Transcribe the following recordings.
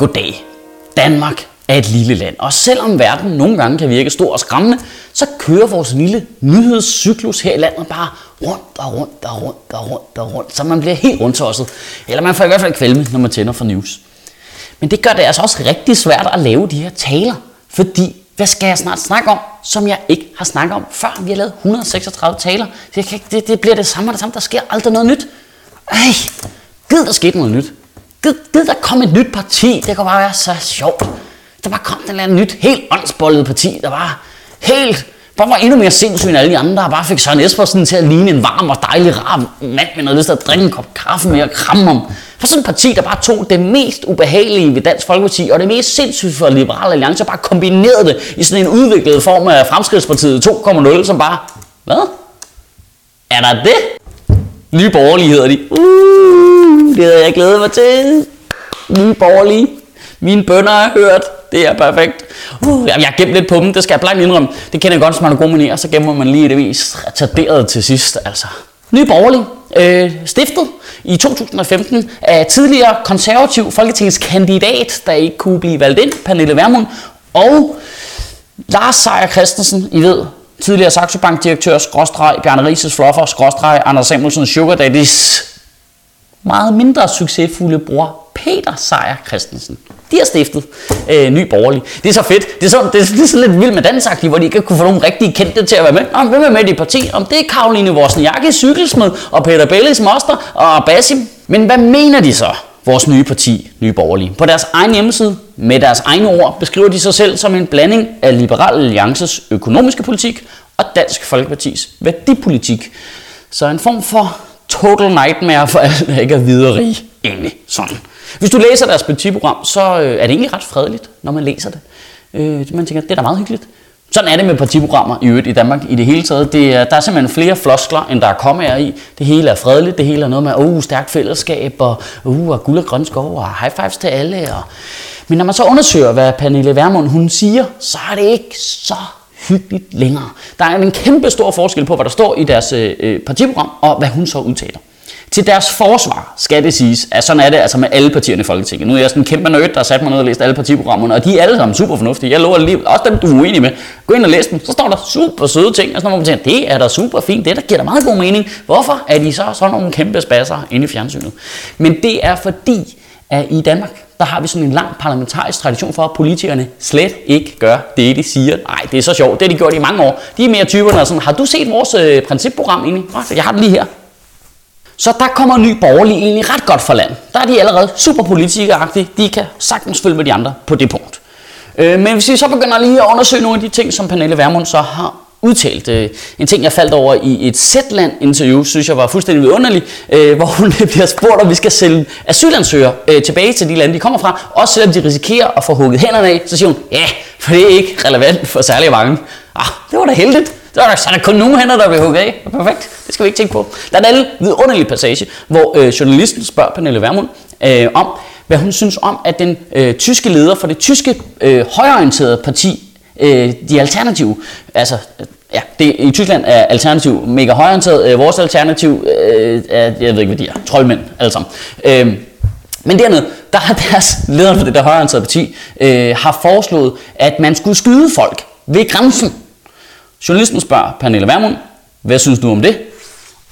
Goddag. Danmark er et lille land, og selvom verden nogle gange kan virke stor og skræmmende, så kører vores lille nyhedscyklus her i landet bare rundt og rundt og rundt og rundt og rundt, så man bliver helt rundtosset. Eller man får i hvert fald kvalme, når man tænder for news. Men det gør det altså også rigtig svært at lave de her taler, fordi hvad skal jeg snart snakke om, som jeg ikke har snakket om før? Vi har lavet 136 taler. Det, kan det, det bliver det samme og det samme. Der sker aldrig noget nyt. Ej, gid der skete noget nyt. Gid, gid der kom et nyt parti. Det kunne bare være så sjovt. Der bare kom den der nyt, helt åndsbollet parti, der var helt bare var endnu mere sindssyg end alle de andre, og bare fik Søren Espersen til at ligne en varm og dejlig rar mand med noget lyst til at drikke en kop kaffe med og kramme om. For sådan et parti, der bare tog det mest ubehagelige ved Dansk Folkeparti, og det mest sindssyge for Liberale Alliance, og bare kombinerede det i sådan en udviklet form af Fremskridspartiet 2.0, som bare, hvad? Er der det? Nye borgerlige hedder de. Uh, det havde jeg glædet mig til. Nye borgerlige. Mine bønder har hørt. Det er perfekt. Uh, jeg har gemt lidt på dem, det skal jeg blankt indrømme. Det kender jeg godt, hvis man har gode manerer, så gemmer man lige det mest retarderede til sidst. Altså. Nye Borgerlige, øh, stiftet i 2015 af tidligere konservativ folketingskandidat, der ikke kunne blive valgt ind, Pernille Vermund, og Lars Seier Christensen, I ved, tidligere Saxo Bank direktør, skråstreg, Bjarne Rises floffer, skråstreg, Anders Samuelsen, Sugar Daddies meget mindre succesfulde bror Peter Sejer Christensen. De har stiftet øh, Ny Borgerlig. Det er så fedt. Det er, så, det er, det er så lidt vildt med dansagtigt, hvor de ikke kunne få nogen rigtig kendte til at være med. Nå, hvem er med i parti? Om det er Karoline Wozniacki, cykelsmed, og Peter Bellis moster, og Basim. Men hvad mener de så? vores nye parti, Nye Borgerlige. På deres egen hjemmeside, med deres egne ord, beskriver de sig selv som en blanding af Liberal Alliances økonomiske politik og Dansk Folkepartis værdipolitik. Så en form for total nightmare for alle, der ikke er videre. Egentlig sådan. Hvis du læser deres partiprogram, så øh, er det egentlig ret fredeligt, når man læser det. Øh, man tænker, det er da meget hyggeligt. Sådan er det med partiprogrammer i øvrigt i Danmark i det hele taget. Det er, der er simpelthen flere floskler, end der er kommaer i. Det hele er fredeligt, det hele er noget med, uh, stærkt fællesskab, og uh, og guld og grøn skov, og high fives til alle. Og... Men når man så undersøger, hvad Pernille Vermund hun siger, så er det ikke så uhyggeligt længere. Der er en kæmpe stor forskel på, hvad der står i deres øh, øh, partiprogram, og hvad hun så udtaler. Til deres forsvar skal det siges, at sådan er det altså med alle partierne i Folketinget. Nu er jeg sådan en kæmpe nødt, der har sat mig ned og læst alle partiprogrammerne, og de er alle sammen super fornuftige. Jeg lover lige, også dem, du er uenig med. Gå ind og læs dem, så står der super søde ting, og så må man tænke, det er da super fint, det der giver da meget god mening. Hvorfor er de så sådan nogle kæmpe spasser inde i fjernsynet? Men det er fordi, at i Danmark, der har vi sådan en lang parlamentarisk tradition for, at politikerne slet ikke gør det, de siger. Nej, det er så sjovt. Det har de gjort i mange år. De er mere typerne, der sådan, har du set vores øh, principprogram egentlig? Jeg har det lige her. Så der kommer ny borgerlig egentlig ret godt for land. Der er de allerede super politikeragtige. De kan sagtens følge med de andre på det punkt. Øh, men hvis vi så begynder lige at undersøge nogle af de ting, som Pernille Vermund så har udtalt. Øh, en ting, jeg faldt over i et Zetland-interview, synes jeg var fuldstændig vidunderlig, øh, hvor hun bliver spurgt, om vi skal sende asylansøgere øh, tilbage til de lande, de kommer fra, også selvom de risikerer at få hugget hænderne af. Så siger hun, ja, for det er ikke relevant for særlig mange. Ah, det var da heldigt. Så er der, så er der kun nogle hænder, der bliver hugget af. Perfekt. Det skal vi ikke tænke på. Der er en anden vidunderlig passage, hvor øh, journalisten spørger Pernille Vermund øh, om, hvad hun synes om, at den øh, tyske leder for det tyske øh, højorienterede parti, øh, de alternative, altså øh, ja, det, i Tyskland er alternativ mega højorienteret, øh, vores alternativ øh, er, jeg ved ikke hvad de er, troldmænd alle sammen. Øh, men dernede, der har deres leder for det der højorienterede parti, øh, har foreslået, at man skulle skyde folk ved grænsen. Journalisten spørger Pernille Vermund, hvad synes du om det?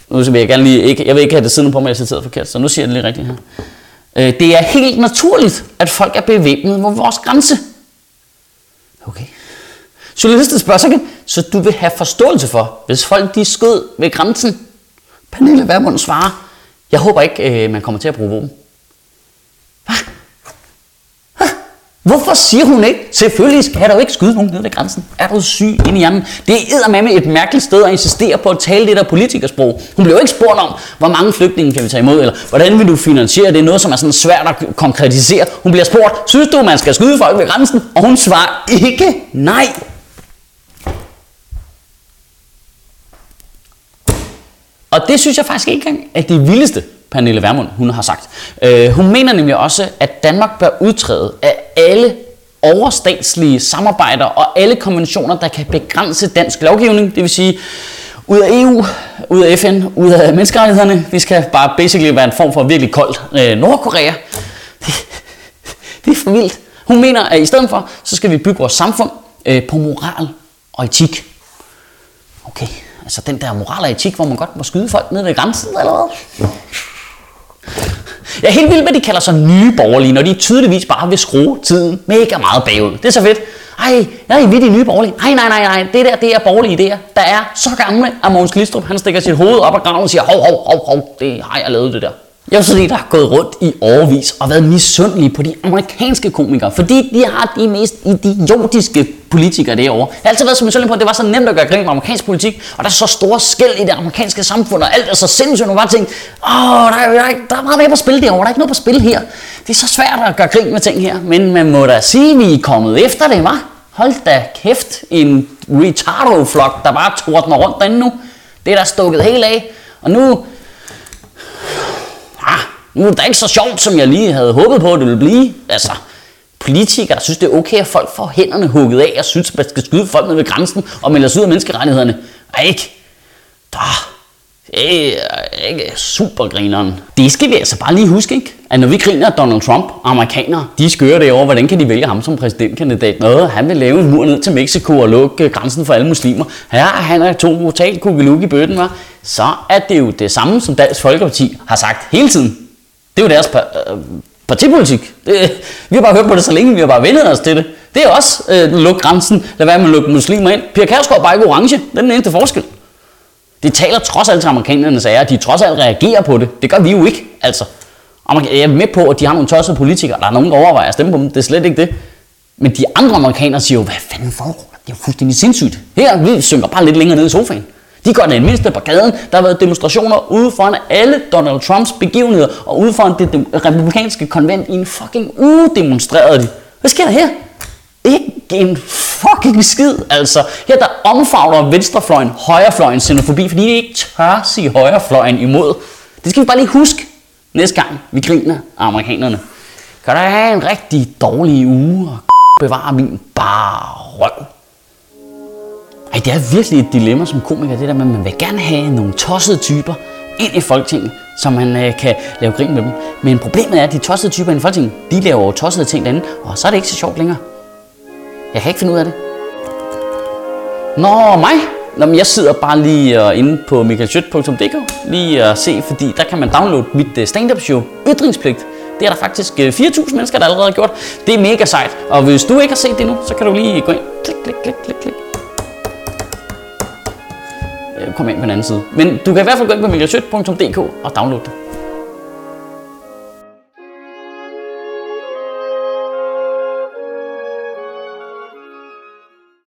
Nu vil jeg gerne lige, ikke, jeg vil ikke have det siddende på mig, jeg citeret forkert, så nu siger jeg det lige rigtigt her. Øh, det er helt naturligt, at folk er bevæbnet mod vores grænse. Okay. Journalisten spørger så så du vil have forståelse for, hvis folk de skød ved grænsen? Pernille Vermund svarer, jeg håber ikke, øh, man kommer til at bruge våben. Hvorfor siger hun ikke, selvfølgelig skal der jo ikke skyde nogen ned ved grænsen? Er du syg ind i hjernen? Det er med et mærkeligt sted at insistere på at tale det der politikersprog. Hun blev jo ikke spurgt om, hvor mange flygtninge kan vi tage imod, eller hvordan vil du finansiere det? noget, som er sådan svært at konkretisere. Hun bliver spurgt, synes du, man skal skyde folk ved grænsen? Og hun svarer ikke nej. Og det synes jeg faktisk ikke engang er det vildeste. Pernille Vermund, hun har sagt. Øh, hun mener nemlig også, at Danmark bør udtræde af alle overstatslige samarbejder og alle konventioner, der kan begrænse dansk lovgivning, det vil sige ud af EU, ud af FN, ud af menneskerettighederne. Vi skal bare basically være en form for virkelig koldt øh, Nordkorea. Det, Det er for vildt. Hun mener, at i stedet for, så skal vi bygge vores samfund øh, på moral og etik. Okay, altså den der moral og etik, hvor man godt må skyde folk ned ved grænsen, eller hvad? Jeg er helt vild med, at de kalder sig nye borgerlige, når de tydeligvis bare vil skrue tiden mega meget bagud. Det er så fedt. Ej, jeg er vidt i nye borgerlige. Nej, nej, nej, nej, det der, det er borgerlige idéer, der er så gamle, at Mogens Glistrup, han stikker sit hoved op af graven og siger, hov, hov, hov, hov, det har jeg lavet det der. Jeg synes, at der har gået rundt i overvis og været misundelige på de amerikanske komikere, fordi de har de mest idiotiske politikere derovre. Jeg har altid været så misundelig på, at det var så nemt at gøre grin med amerikansk politik, og der er så store skæld i det amerikanske samfund, og alt er så sindssygt, og bare tænke, åh, der er, der, er, der er meget mere på spil derovre, der er ikke noget på spil her. Det er så svært at gøre grin med ting her, men man må da sige, at vi er kommet efter det, var. Hold da kæft, en retardo-flok, der bare tordner rundt derinde nu. Det er der stukket helt af, og nu nu er det ikke så sjovt, som jeg lige havde håbet på, at det ville blive. Altså, politikere synes, det er okay, at folk får hænderne hugget af og synes, at man skal skyde folk ned ved grænsen og melde sig ud af menneskerettighederne. Ej, ikke? Da. Det er ikke supergrineren. Det skal vi altså bare lige huske, ikke? At når vi griner Donald Trump, amerikanere, de skører det over, hvordan kan de vælge ham som præsidentkandidat? Noget, han vil lave en mur ned til Mexico og lukke grænsen for alle muslimer. Ja, han er to totalt kugeluk i bøtten, var. Så er det jo det samme, som Dansk Folkeparti har sagt hele tiden. Det er jo deres par, øh, partipolitik. Det, vi har bare hørt på det så længe, vi har bare vendet os til det. Det er også øh, luk grænsen, lad være med at lukke muslimer ind. Pia Kærsgaard er bare ikke orange. Det er den eneste forskel. Det taler trods alt til amerikanernes ære, de trods alt reagerer på det. Det gør vi jo ikke, altså. Jeg er med på, at de har nogle tossede politikere. Der er nogen, der overvejer at stemme på dem. Det er slet ikke det. Men de andre amerikanere siger jo, hvad fanden foregår Det er jo fuldstændig sindssygt. Her, vi synker bare lidt længere ned i sofaen. De går det mindste på gaden. Der har været demonstrationer ude foran alle Donald Trumps begivenheder, og ude foran det republikanske konvent i en fucking uge demonstrerede de. Hvad sker der her? Ikke en fucking skid, altså. Her der omfavner venstrefløjen højrefløjen xenofobi, fordi de ikke tør sige højrefløjen imod. Det skal vi bare lige huske næste gang, vi griner af amerikanerne. Kan der have en rigtig dårlig uge og bevare min bare røv. Det er virkelig et dilemma som komiker, det der med, at man vil gerne have nogle tossede typer ind i Folketinget, så man øh, kan lave grin med dem. Men problemet er, at de tossede typer ind i Folketinget, de laver jo tossede ting derinde, og så er det ikke så sjovt længere. Jeg kan ikke finde ud af det. Nå, mig? Nå, men jeg sidder bare lige uh, inde på michaelschødt.dk lige at uh, se, fordi der kan man downloade mit øh, uh, stand-up show Ytringspligt. Det er der faktisk øh, uh, 4.000 mennesker, der allerede har gjort. Det er mega sejt. Og hvis du ikke har set det nu, så kan du lige gå ind. Klik, klik, klik, klik, klik Øh, komme ind på den anden side. Men du kan i hvert fald gå ind på miljøsødt.dk og downloade det.